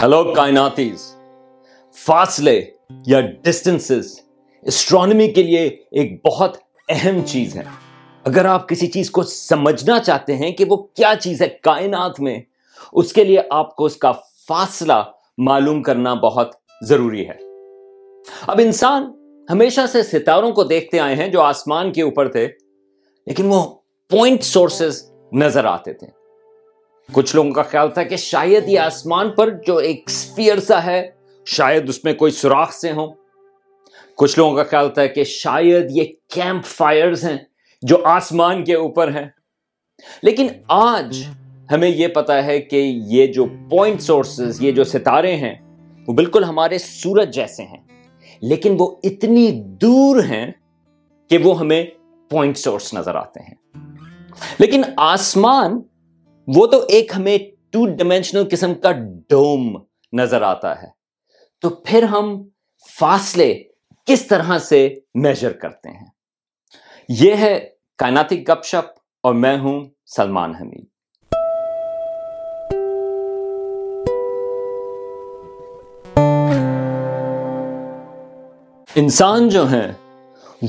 Hello کائناتیز فاصلے یا distances astronomy کے لیے ایک بہت اہم چیز ہے اگر آپ کسی چیز کو سمجھنا چاہتے ہیں کہ وہ کیا چیز ہے کائنات میں اس کے لیے آپ کو اس کا فاصلہ معلوم کرنا بہت ضروری ہے اب انسان ہمیشہ سے ستاروں کو دیکھتے آئے ہیں جو آسمان کے اوپر تھے لیکن وہ پوائنٹ سورسز نظر آتے تھے کچھ لوگوں کا خیال تھا کہ شاید یہ آسمان پر جو ایک سفیر سا ہے، شاید اس میں کوئی سوراخ سے ہوں۔ کچھ لوگوں کا خیال تھا کہ شاید یہ کیمپ فائرز ہیں جو آسمان کے اوپر ہیں۔ لیکن آج ہمیں یہ پتا ہے کہ یہ جو پوائنٹ سورسز یہ جو ستارے ہیں، وہ بالکل ہمارے سورج جیسے ہیں۔ لیکن وہ اتنی دور ہیں کہ وہ ہمیں پوائنٹ سورس نظر آتے ہیں۔ لیکن آسمان وہ تو ایک ہمیں ٹو ڈائمینشنل قسم کا ڈوم نظر آتا ہے۔ تو پھر ہم فاصلے کس طرح سے میجر کرتے ہیں؟ یہ ہے کائناتی گپ شپ اور میں ہوں سلمان حمید۔ انسان جو ہیں،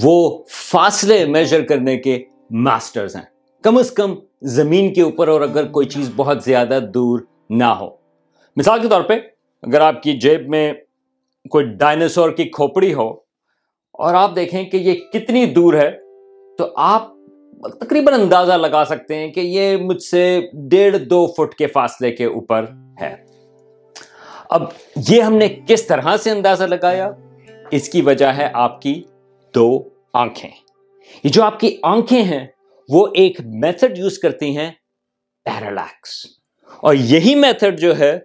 وہ فاصلے میجر کرنے کے ماسٹرز ہیں۔ کم از کم زمین کے اوپر اور اگر کوئی چیز بہت زیادہ دور نہ ہو۔ مثال کے طور پہ اگر آپ کی جیب میں کوئی ڈائناسور کی کھوپڑی ہو اور آپ دیکھیں کہ یہ کتنی دور ہے تو آپ تقریباً اندازہ لگا سکتے ہیں کہ یہ مجھ سے ڈیڑھ دو فٹ کے فاصلے کے اوپر ہے۔ اب یہ ہم نے کس طرح سے اندازہ لگایا؟ اس کی وجہ ہے آپ کی دو آنکھیں۔ یہ جو آپ کی آنکھیں ہیں وہ ایک میتھڈ یوز کرتی ہیں پیرالیکس۔ اور یہی میتھڈ جو ہے،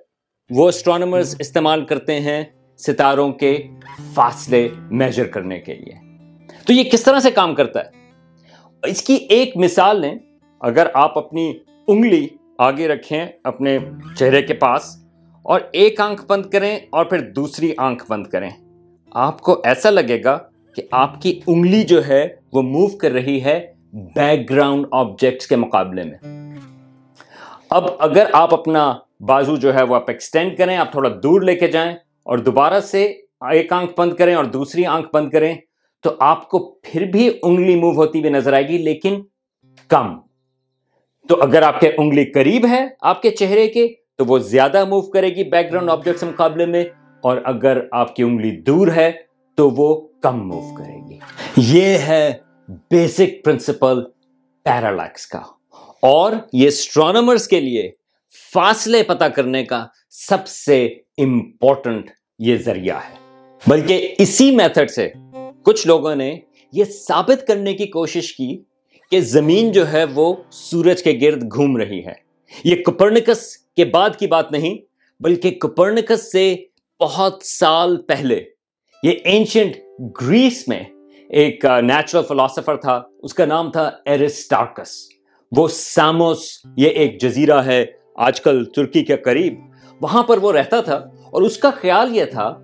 وہ اسٹرانومرز استعمال کرتے ہیں ستاروں کے فاصلے میجر کرنے کے لیے۔ تو یہ کس طرح سے کام کرتا ہے؟ اس کی ایک مثال لیں۔ اگر آپ اپنی انگلی آگے رکھیں اپنے چہرے کے پاس اور ایک آنکھ بند کریں اور پھر دوسری آنکھ بند کریں، آپ کو ایسا لگے گا کہ آپ کی انگلی جو ہے، وہ موو کر رہی ہے بیک گراؤنڈ آبجیکٹس کے مقابلے میں۔ اب اگر آپ اپنا بازو جو ہے وہ آپ ایکسٹینڈ کریں، آپ تھوڑا دور لے کے جائیں اور دوبارہ سے ایک آنکھ بند کریں اور دوسری آنکھ بند کریں، تو آپ کو پھر بھی انگلی موو ہوتی ہوئی نظر آئے گی، لیکن کم۔ تو اگر آپ کے انگلی قریب ہے آپ کے چہرے کے، تو وہ زیادہ موو کرے گی بیک گراؤنڈ آبجیکٹ کے مقابلے میں۔ اور اگر آپ کی انگلی دور ہے، تو وہ کم موو کرے گی۔ یہ ہے بیسک پرنسپل پیرالیکس کا اور یہ اسٹرانومرز کے لیے فاصلے پتا کرنے کا سب سے امپورٹنٹ یہ ذریعہ ہے۔ بلکہ اسی میتھڈ سے کچھ لوگوں نے یہ ثابت کرنے کی کوشش کی کہ زمین جو ہے وہ سورج کے گرد گھوم رہی ہے۔ یہ کپرنکس کے بعد کی بات نہیں، بلکہ کپرنکس سے بہت سال پہلے، یہ اینشنٹ گریس میں ایک نیچرل فلاسفر تھا، اس کا نام تھا ایرسٹارکس وہ ساموس، یہ ایک جزیرہ ہے آج کل ترکی کے قریب، وہاں پر وہ رہتا تھا اور اس کا خیال یہ تھا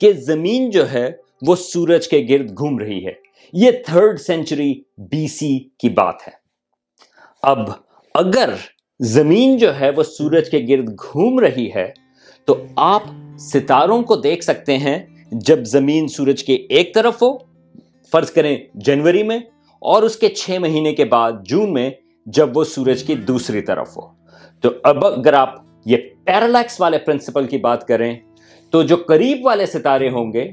کہ زمین جو ہے، وہ سورج کے گرد گھوم رہی ہے۔ یہ تھرڈ سینچری بی سی کی بات ہے۔ اب اگر زمین جو ہے، وہ سورج کے گرد گھوم رہی ہے، تو آپ ستاروں کو دیکھ سکتے ہیں جب زمین سورج کے ایک طرف ہو فرض کریں جنوری میں اور اس کے چھ مہینے کے بعد جون میں جب وہ سورج کی دوسری طرف ہو۔ تو اب اگر آپ یہ پیرالیکس والے پرنسپل کی بات کریں تو جو قریب والے ستارے ہوں گے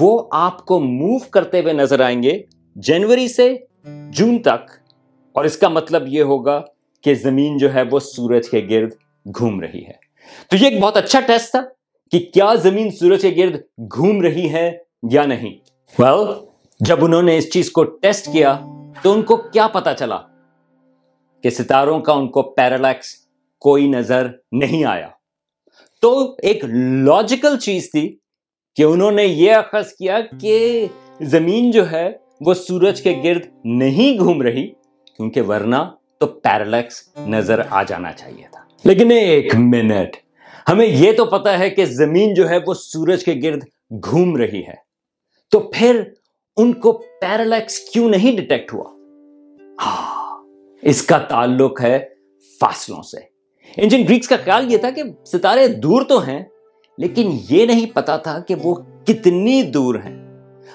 وہ آپ کو موو کرتے ہوئے نظر آئیں گے جنوری سے جون تک۔ اور اس کا مطلب یہ ہوگا کہ زمین جو ہے وہ سورج کے گرد گھوم رہی ہے۔ تو یہ ایک بہت اچھا ٹیسٹ تھا کہ کیا زمین سورج کے گرد گھوم رہی ہے یا نہیں۔ Well, جب انہوں نے اس چیز کو ٹیسٹ کیا تو ان کو کیا پتا چلا کہ ستاروں کا ان کو پیرالیکس کوئی نظر نہیں آیا۔ تو ایک لاجیکل چیز تھی کہ انہوں نے یہ اخذ کیا کہ زمین جو ہے وہ سورج کے گرد نہیں گھوم رہی کیونکہ ورنہ تو پیرالیکس نظر آ جانا چاہیے تھا۔ لیکن ایک منٹ، ہمیں یہ تو پتا ہے کہ زمین جو ہے وہ سورج کے گرد گھوم رہی ہے۔ تو پھر ان کو پیرالیکس کیوں نہیں ڈیٹیکٹ ہوا؟ اس کا تعلق ہے فاصلوں سے۔ انجن گریکس کا خیال یہ تھا کہ ستارے دور تو ہیں، لیکن یہ نہیں پتا تھا کہ وہ کتنی دور ہیں۔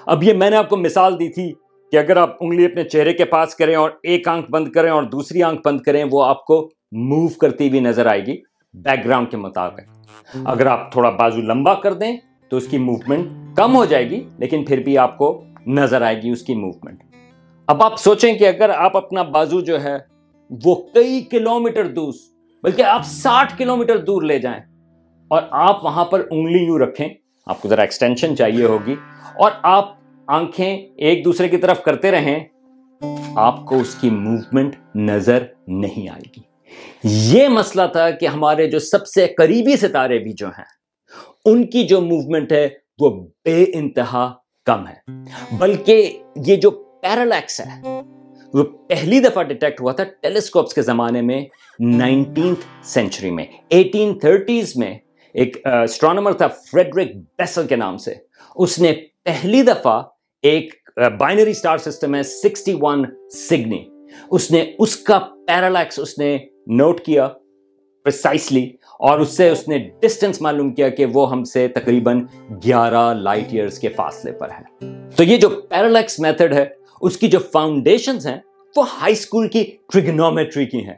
اب یہ میں نے آپ کو مثال دی تھی کہ اگر آپ انگلی اپنے چہرے کے پاس کریں اور ایک آنکھ بند کریں اور دوسری آنکھ بند کریں، وہ آپ کو موو کرتی ہوئی نظر آئے گی بیک گراؤنڈ کے مطابق۔ اگر آپ تھوڑا بازو لمبا کر دیں تو اس کی موومنٹ کم ہو جائے گی، لیکن پھر بھی آپ کو نظر آئے گی اس کی موومنٹ اب آپ سوچیں کہ اگر آپ اپنا بازو جو ہے وہ کئی کلومیٹر دور، بلکہ آپ ساٹھ کلومیٹر دور لے جائیں اور آپ وہاں پر انگلی یوں رکھیں، آپ کو ذرا ایکسٹینشن چاہیے ہوگی، اور آپ آنکھیں ایک دوسرے کی طرف کرتے رہیں، آپ کو اس کی موومنٹ نظر نہیں آئے گی۔ یہ مسئلہ تھا کہ ہمارے جو سب سے قریبی ستارے بھی جو ہیں، ان کی جو موومنٹ ہے وہ بے انتہا کم ہے۔ بلکہ یہ جو پیرالیکس ہے، وہ پہلی دفعہ ڈیٹیکٹ ہوا تھا ٹیلیسکوپس کے زمانے میں نائنٹینتھ سینچری میں، ایٹین تھرٹیز میں۔ ایک اسٹرانومر تھا فریڈرک بیسل کے نام سے۔ اس نے پہلی دفعہ ایک بائنری سٹار سسٹم ہے، سکسٹی ون سگنی۔ اس نے، اس کا پیرالیکس اس نے نوٹ کیا۔ پرسائسلی اور اس سے اس نے ڈسٹنس معلوم کیا کہ وہ ہم سے تقریباً گیارہ لائٹ ایئرز کے فاصلے پر ہے۔ تو یہ جو پیرالیکس میتھڈ ہے، اس کی جو فاؤنڈیشنز ہیں، وہ ہائی اسکول کی ٹریگنومیٹری کی ہیں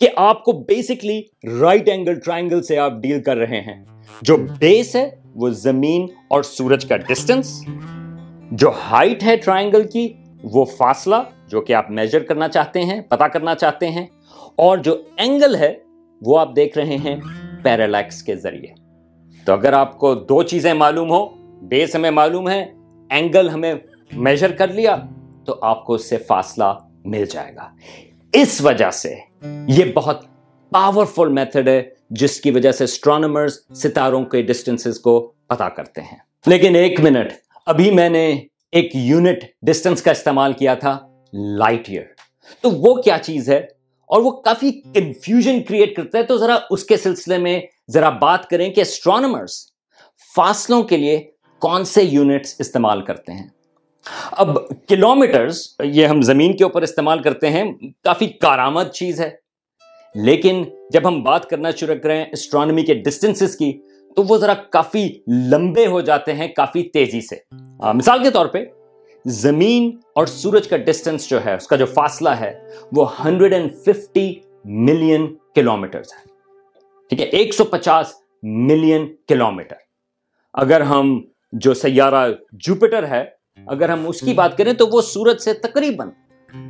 کہ آپ کو بیسکلی رائٹ اینگل ٹرائنگل سے آپ ڈیل کر رہے ہیں۔ جو بیس ہے، وہ زمین اور سورج کا ڈسٹنس جو ہائٹ ہے ٹرائنگل کی، وہ فاصلہ، جو کہ آپ میجر کرنا چاہتے ہیں پتا کرنا چاہتے ہیں۔ اور جو اینگل ہے وہ آپ دیکھ رہے ہیں پیرالیکس کے ذریعے۔ تو اگر آپ کو دو چیزیں معلوم ہو بیس ہمیں معلوم ہے اینگل ہمیں میجر کر لیا، تو آپ کو اس سے فاصلہ مل جائے گا۔ اس وجہ سے یہ بہت پاورفل میتھڈ ہے، جس کی وجہ سے اسٹرانومرز ستاروں کے ڈسٹنس کو پتا کرتے ہیں۔ لیکن ایک منٹ، ابھی میں نے ایک یونٹ ڈسٹنس کا استعمال کیا تھا لائٹ ایئر تو وہ کیا چیز ہے؟ اور وہ کافی کنفیوژن کریٹ کرتا ہے، تو ذرا اس کے سلسلے میں ذرا بات کریں کہ اسٹرانومرز فاصلوں کے لیے کون سے یونٹس استعمال کرتے ہیں؟ اب کلومیٹرز یہ ہم زمین کے اوپر استعمال کرتے ہیں، کافی کارآمد چیز ہے۔ لیکن جب ہم بات کرنا شروع کریں اسٹرانومی کے ڈسٹنسز کی، تو وہ ذرا کافی لمبے ہو جاتے ہیں، کافی تیزی سے۔ مثال کے طور پہ زمین اور سورج کا ڈسٹنس جو ہے، اس کا جو فاصلہ ہے، وہ hundred and fifty million kilometre ہے۔ ٹھیک ہے، ایک سو پچاس ملین کلو میٹر اگر ہم جو سیارہ جوپیٹر ہے، اگر ہم اس کی بات کریں تو وہ سورج سے تقریباً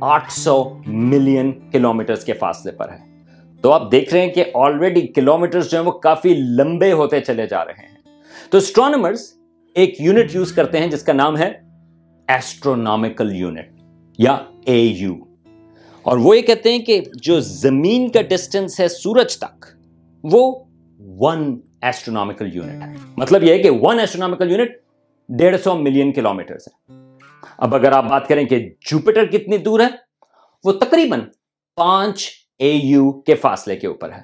آٹھ سو ملین کلو میٹر کے فاصلے پر ہے۔ تو آپ دیکھ رہے ہیں کہ آلریڈی کلو میٹر جو ہیں وہ کافی لمبے ہوتے چلے جا رہے ہیں۔ تو اسٹرانومرز ایک یونٹ یوز کرتے ہیں جس کا نام ہے ایسٹرونامکل یونٹ یا اے یو اور وہ یہ کہتے ہیں کہ جو زمین کا ڈسٹینس ہے سورج تک، وہ ون ایسٹرونامکل یونٹ ہے۔ مطلب یہ ہے کہ ون ایسٹرونامکل یونٹ ڈیڑھ سو ملین کلو میٹر اب اگر آپ بات کریں کہ جوپیٹر کتنی دور ہے، وہ تقریباً پانچ اے یو کے فاصلے کے اوپر ہے۔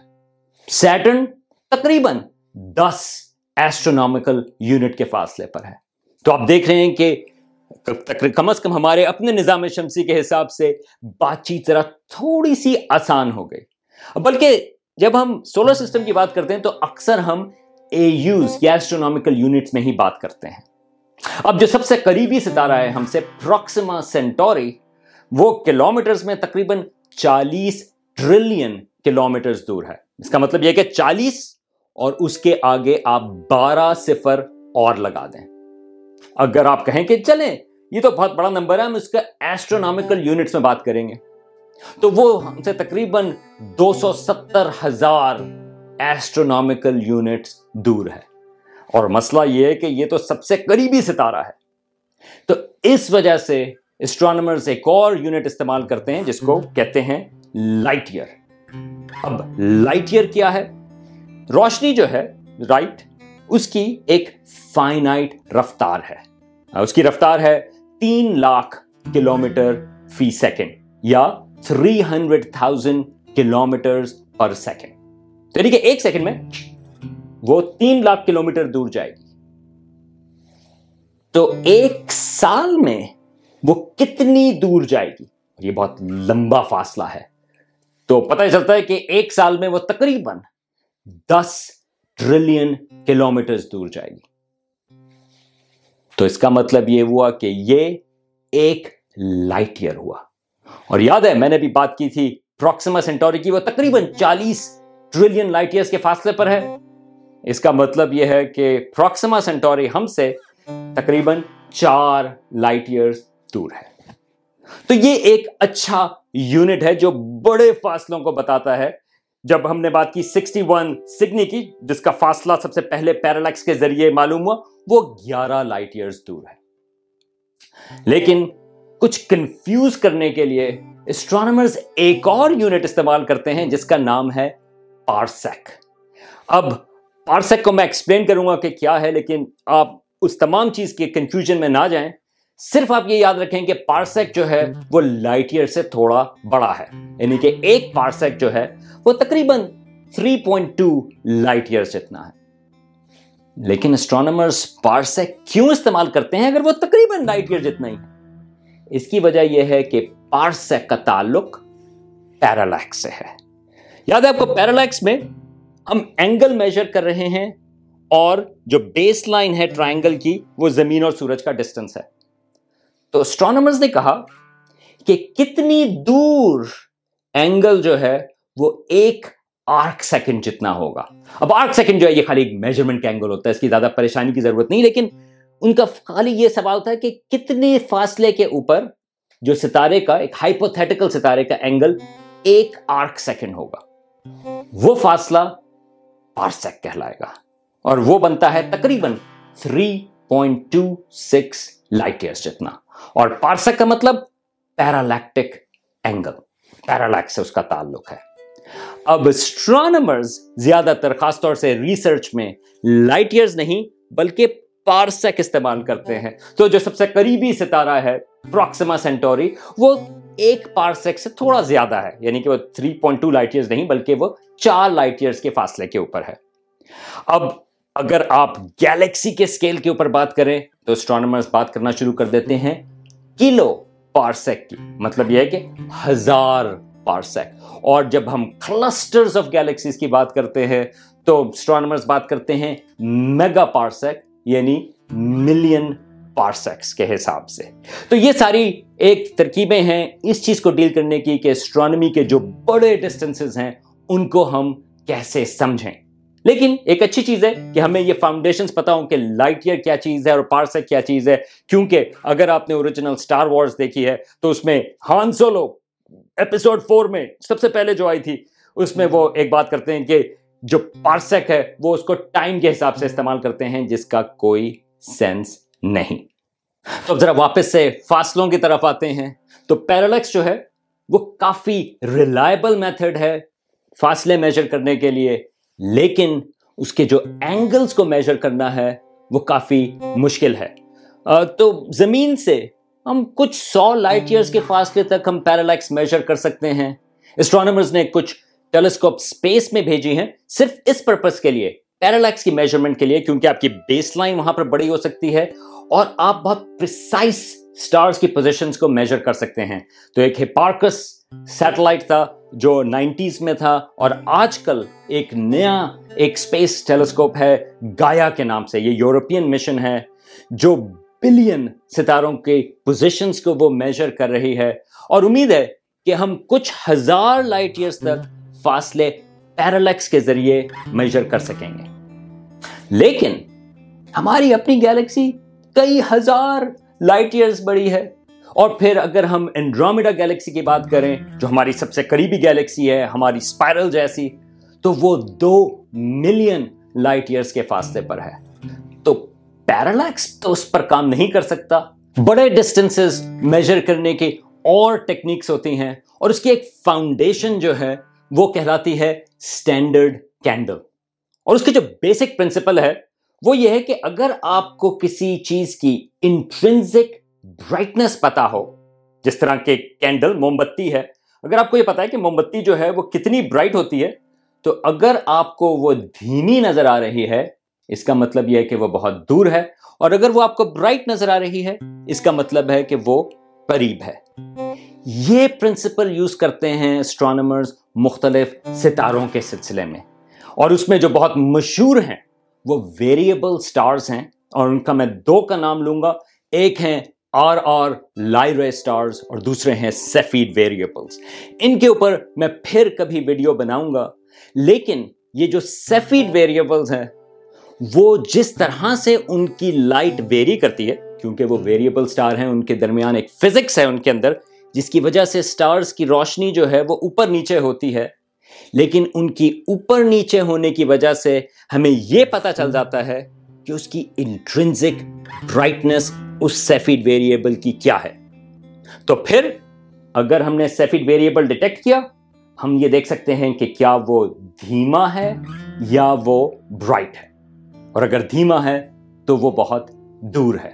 سیٹرن تقریباً دس ایسٹرونامکل یونٹ کے فاصلے پر ہے۔ تو آپ دیکھ رہے ہیں کہ کم از کم ہمارے اپنے نظام شمسی کے حساب سے بات چیت ذرا تھوڑی سی آسان ہو گئی۔ بلکہ جب ہم سولر سسٹم کی بات کرتے ہیں تو اکثر ہم اے یوز یا ایسٹرونامکل یونٹس میں ہی بات کرتے ہیں۔ اب جو سب سے قریبی ستارہ ہے ہم سے پروکسیما سینٹوری وہ کلومیٹرز میں تقریباً چالیس ٹریلین کلومیٹرز دور ہے۔ اس کا مطلب یہ کہ چالیس اور اس کے آگے آپ بارہ صفر اور لگا دیں۔ اگر آپ کہیں کہ چلیں یہ تو بہت بڑا نمبر ہے ہم اس کا ایسٹرونامکل یونٹس میں بات کریں گے۔ تو وہ ہم سے تقریباً دو سو ستر ہزار ایسٹرونامکل یونٹس دور ہے۔ اور مسئلہ یہ ہے کہ یہ تو سب سے قریبی ستارہ ہے۔ تو اس وجہ سے اسٹرانومرز ایک اور یونٹ استعمال کرتے ہیں جس کو کہتے ہیں لائٹ ایئر اب لائٹ ایئر کیا ہے؟ روشنی جو ہے رائٹ اس کی ایک فائنائٹ رفتار ہے۔ اس کی رفتار ہے تین لاکھ کلو میٹر فی سیکنڈ یا three hundred thousand kilometre per second. یعنی کہ ایک سیکنڈ میں وہ تین لاکھ کلو میٹر دور جائے گی۔ تو ایک سال میں وہ کتنی دور جائے گی؟ یہ بہت لمبا فاصلہ ہے۔ تو پتہ چلتا ہے کہ ایک سال میں وہ تقریباً دس ٹریلین کلو میٹر دور جائے گی۔ تو اس کا مطلب یہ ہوا کہ یہ ایک لائٹ ایئر ہوا۔ اور یاد ہے، میں نے بھی بات کی تھی پروکسیما سینٹوری کی، وہ تقریباً چالیس ٹریلین لائٹ ایئرس کے فاصلے پر ہے۔ اس کا مطلب یہ ہے کہ پروکسیما سینٹوری ہم سے تقریباً چار لائٹ ایئرس دور ہے۔ تو یہ ایک اچھا یونٹ ہے جو بڑے فاصلوں کو بتاتا ہے۔ جب ہم نے بات کی سکسٹی ون سگنی کی، جس کا فاصلہ سب سے پہلے پیرالیکس کے ذریعے معلوم ہوا، وہ گیارہ لائٹ ایئرز دور ہے۔ لیکن کچھ کنفیوز کرنے کے لیے اسٹرانومرز ایک اور یونٹ استعمال کرتے ہیں، جس کا نام ہے پارسیک۔ اب پارسیک کو میں ایکسپلین کروں گا کہ کیا ہے، لیکن آپ اس تمام چیز کی کنفیوژن میں نہ جائیں۔ صرف آپ یہ یاد رکھیں کہ پارسیک جو ہے، وہ لائٹ ایئر سے تھوڑا بڑا ہے۔ یعنی کہ ایک پارسیک جو ہے وہ تقریباً 3.2 لائٹ ایئر جتنا ہے۔ لیکن اسٹرانومرز پارسیک کیوں استعمال کرتے ہیں اگر وہ تقریباً لائٹ ایئر جتنا ہی۔ اس کی وجہ یہ ہے کہ پارسیک کا تعلق پیرالیکس سے ہے۔ یاد ہے آپ کو پیرالیکس میں ہم اینگل میجر کر رہے ہیں اور جو بیس لائن ہے ٹرائنگل کی وہ زمین اور سورج کا ڈسٹنس ہے۔ تو اسٹرانومرز نے کہا کہ کتنی دور اینگل جو ہے وہ ایک آرک سیکنڈ جتنا ہوگا۔ اب آرک سیکنڈ جو ہے، یہ خالی ایک میجرمنٹ کا اینگل ہوتا ہے، اس کی زیادہ پریشانی کی ضرورت نہیں، لیکن ان کا خالی یہ سوال تھا کہ کتنے فاصلے کے اوپر جو ستارے کا، ایک ہائپوتھیٹیکل ستارے کا اینگل ایک آرک سیکنڈ ہوگا۔ وہ فاصلہ پارسیک کہلائے گا۔ اور وہ بنتا ہے تقریباً 3.26 لائٹ ایئرس جتنا۔ اور پارسیک کا مطلب پیرالیکٹک اینگل پیرالیکس سے اس کا تعلق ہے۔ اب اسٹرانومرز زیادہ تر، خاص طور سے ریسرچ میں لائٹ ایئرز نہیں، بلکہ پارسیک استعمال کرتے ہیں۔ تو جو سب سے قریبی ستارہ ہے پروکسیما سینٹوری وہ ایک پارسیک سے تھوڑا زیادہ ہے۔ یعنی کہ وہ 3.2 لائٹ ایئرز نہیں، بلکہ وہ چار لائٹ ایئرز کے فاصلے کے اوپر ہے۔ اب اگر آپ گیلیکسی کے سکیل کے اوپر بات کریں، تو اسٹرانومرز بات کرنا شروع کر دیتے ہیں کلو پارسیک کی۔ مطلب یہ ہے کہ ہزار پارسیک اور جب ہم کلسٹرز آف گیلیکسیز کی بات کرتے ہیں، تو اسٹرانومرز بات کرتے ہیں میگا پارسیک یعنی ملین پارسیکس کے حساب سے۔ تو یہ ساری ایک ترکیبیں ہیں اس چیز کو ڈیل کرنے کی کہ اسٹرانومی کے جو بڑے ڈسٹنسز ہیں، ان کو ہم کیسے سمجھیں۔ لیکن ایک اچھی چیز ہے کہ ہمیں یہ فاؤنڈیشنز پتا ہوں کہ لائٹ ایئر کیا چیز ہے اور پارسیک کیا چیز ہے۔ کیونکہ اگر آپ نے اوریجنل سٹار وارز دیکھی ہے، تو اس میں ہان سولو ایپیسوڈ فور میں سب سے پہلے جو آئی تھی، اس میں وہ ایک بات کرتے ہیں کہ جو پارسیک ہے، وہ اس کو ٹائم کے حساب سے استعمال کرتے ہیں، جس کا کوئی سینس نہیں۔ تو اب ذرا واپس سے فاصلوں کی طرف آتے ہیں۔ تو پیرالیکس جو ہے، وہ کافی ریلائبل میتھڈ ہے فاصلے میجر کرنے کے لیے، لیکن اس کے جو اینگلز کو میجر کرنا ہے، وہ کافی مشکل ہے۔ تو زمین سے ہم کچھ سو لائٹ ایئرز کے فاصلے تک ہم پیرالیکس میجر کر سکتے ہیں۔ اسٹرانومرز نے کچھ ٹیلیسکوپ سپیس میں بھیجی ہیں صرف اس پرپس کے لیے پیرالیکس کی میجرمنٹ کے لیے کیونکہ آپ کی بیس لائن وہاں پر بڑی ہو سکتی ہے اور آپ بہت پریسائز سٹارز کی پوزیشنز کو میجر کر سکتے ہیں۔ تو ایک ہپارکس سیٹلائٹ تھا جو نائنٹیز میں تھا اور آج کل ایک نیا ایک سپیس ٹیلیسکوپ ہے گایا کے نام سے۔ یہ یورپین مشن ہے جو بلین ستاروں کے پوزیشنز کو وہ میجر کر رہی ہے۔ اور امید ہے کہ ہم کچھ ہزار لائٹ ایئرز تک فاصلے پیرالیکس کے ذریعے میجر کر سکیں گے۔ لیکن ہماری اپنی گیلیکسی کئی ہزار لائٹ ایئرز بڑی ہے۔ اور پھر اگر ہم انڈرومیڈا گیلیکسی کی بات کریں، جو ہماری سب سے قریبی گیلیکسی ہے، ہماری اسپائرل جیسی، تو وہ دو ملین لائٹ ایئرز کے فاصلے پر ہے۔ تو پیرالیکس تو اس پر کام نہیں کر سکتا۔ بڑے ڈسٹینسز میجر کرنے کی اور ٹیکنیکس ہوتی ہیں اور اس کی ایک فاؤنڈیشن جو ہے وہ کہلاتی ہے اسٹینڈرڈ کینڈل اور اس کی جو بیسک پرنسپل ہے وہ یہ ہے کہ اگر آپ کو کسی چیز کی انٹرنزک برائٹنس پتا ہو، جس طرح کے کینڈل موم بتی ہے، اگر آپ کو یہ پتا ہے کہ موم بتی جو ہے وہ کتنی برائٹ ہوتی ہے، تو اگر آپ کو وہ دھیمی نظر آ رہی ہے اس کا مطلب یہ ہے کہ وہ بہت دور ہے اور اگر وہ آپ کو برائٹ نظر آ رہی ہے، اس کا مطلب ہے کہ وہ قریب ہے۔ یہ پرنسپل یوز کرتے ہیں اسٹرانومرز مختلف ستاروں کے سلسلے میں۔ اور اس میں جو بہت مشہور ہیں، وہ ویریبل سٹارز ہیں اور ان کا میں دو کا نام لوں گا۔ ایک ہیں آر آر لائرے سٹارز اور دوسرے ہیں سیفیڈ ویریبلز ان کے اوپر میں پھر کبھی ویڈیو بناؤں گا، لیکن یہ جو سیفیڈ ویریبلز ہیں وہ جس طرح سے ان کی لائٹ ویری کرتی ہے، کیونکہ وہ ویریبل سٹار ہیں، ان کے درمیان ایک فزکس ہے ان کے اندر، جس کی وجہ سے سٹارز کی روشنی جو ہے وہ اوپر نیچے ہوتی ہے۔ لیکن ان کی اوپر نیچے ہونے کی وجہ سے ہمیں یہ پتا چل جاتا ہے کہ اس کی انٹرنزک برائٹنس اس سیفیڈ ویریبل کی کیا ہے۔ تو پھر اگر ہم نے سیفیڈ ویریبل ڈیٹیکٹ کیا، ہم یہ دیکھ سکتے ہیں کہ کیا وہ دھیما ہے یا وہ برائٹ ہے۔ اور اگر دھیما ہے تو وہ بہت دور ہے۔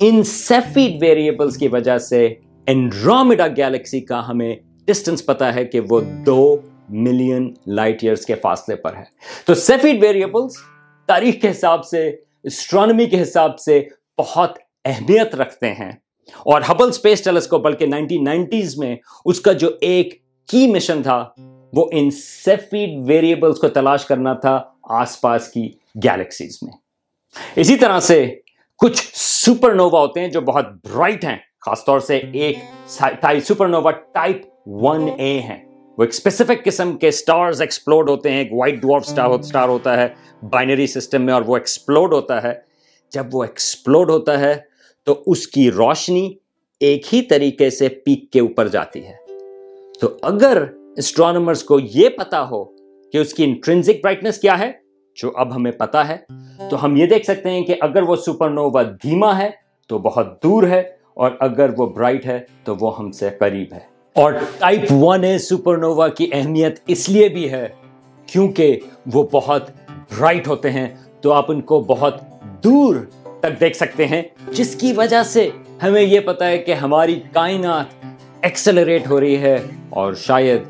ان سیفیڈ ویریبلز کی وجہ سے انڈرومیڈا گیلیکسی کا ہمیں ڈسٹنس پتا ہے کہ وہ دو ملین لائٹ ایئرز کے فاصلے پر ہے۔ تو سیفیڈ ویریبلز تاریخ کے حساب سے اسٹرانومی کے حساب سے بہت اہمیت رکھتے ہیں۔ اور ہبل سپیس ٹیلیسکوپ بلکہ نائنٹین نائنٹیز میں اس کا جو ایک کی مشن تھا، وہ ان سیفیڈ ویریبلز کو تلاش کرنا تھا آس پاس کی گیلیکسیز میں۔ اسی طرح سے کچھ سپر نووا ہوتے ہیں جو بہت برائٹ ہیں، خاص طور سے ایک super nova type one A ہیں۔ وہ ایک اسپیسیفک قسم کے سٹارز ایکسپلوڈ ہوتے ہیں، ایک وائٹ ڈوارف سٹار ہوتا ہے بائنری سسٹم میں اور وہ ایکسپلوڈ ہوتا ہے۔ جب وہ ایکسپلوڈ ہوتا ہے تو اس کی روشنی ایک ہی طریقے سے پیک کے اوپر جاتی ہے۔ تو اگر اسٹرانومرز کو یہ پتا ہو کہ اس کی انٹرنزک برائٹنس کیا ہے جو اب ہمیں پتا ہے، تو ہم یہ دیکھ سکتے ہیں کہ اگر وہ سپر نووا دھیما ہے، تو بہت دور ہے، اور اگر وہ برائٹ ہے، تو وہ ہم سے قریب ہے۔ اور type one A super nova کی اہمیت اس لیے بھی ہے، کیونکہ وہ بہت برائٹ ہوتے ہیں۔ تو آپ ان کو بہت دور تک دیکھ سکتے ہیں، جس کی وجہ سے ہمیں یہ پتا ہے کہ ہماری کائنات ایکسلریٹ ہو رہی ہے، اور شاید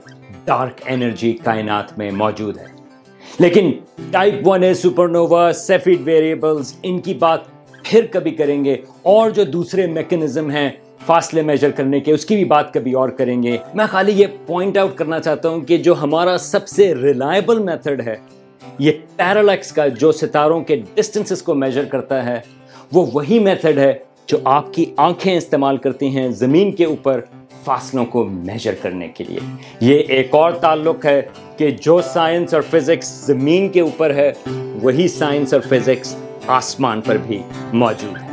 ڈارک انرجی کائنات میں موجود ہے۔ لیکن type one A supernova Cepheid variables ان کی بات پھر کبھی کریں گے اور جو دوسرے میکنزم ہیں فاصلے میجر کرنے کے، اس کی بھی بات کبھی اور کریں گے۔ میں خالی یہ پوائنٹ آؤٹ کرنا چاہتا ہوں کہ جو ہمارا سب سے ریلائبل میتھڈ ہے، یہ پیرالیکس کا جو ستاروں کے ڈسٹنسز کو میجر کرتا ہے، وہ وہی میتھڈ ہے جو آپ کی آنکھیں استعمال کرتی ہیں زمین کے اوپر فاصلوں کو میجر کرنے کے لیے۔ یہ ایک اور تعلق ہے کہ جو سائنس اور فزکس زمین کے اوپر ہے، وہی سائنس اور فزکس آسمان پر بھی موجود ہے۔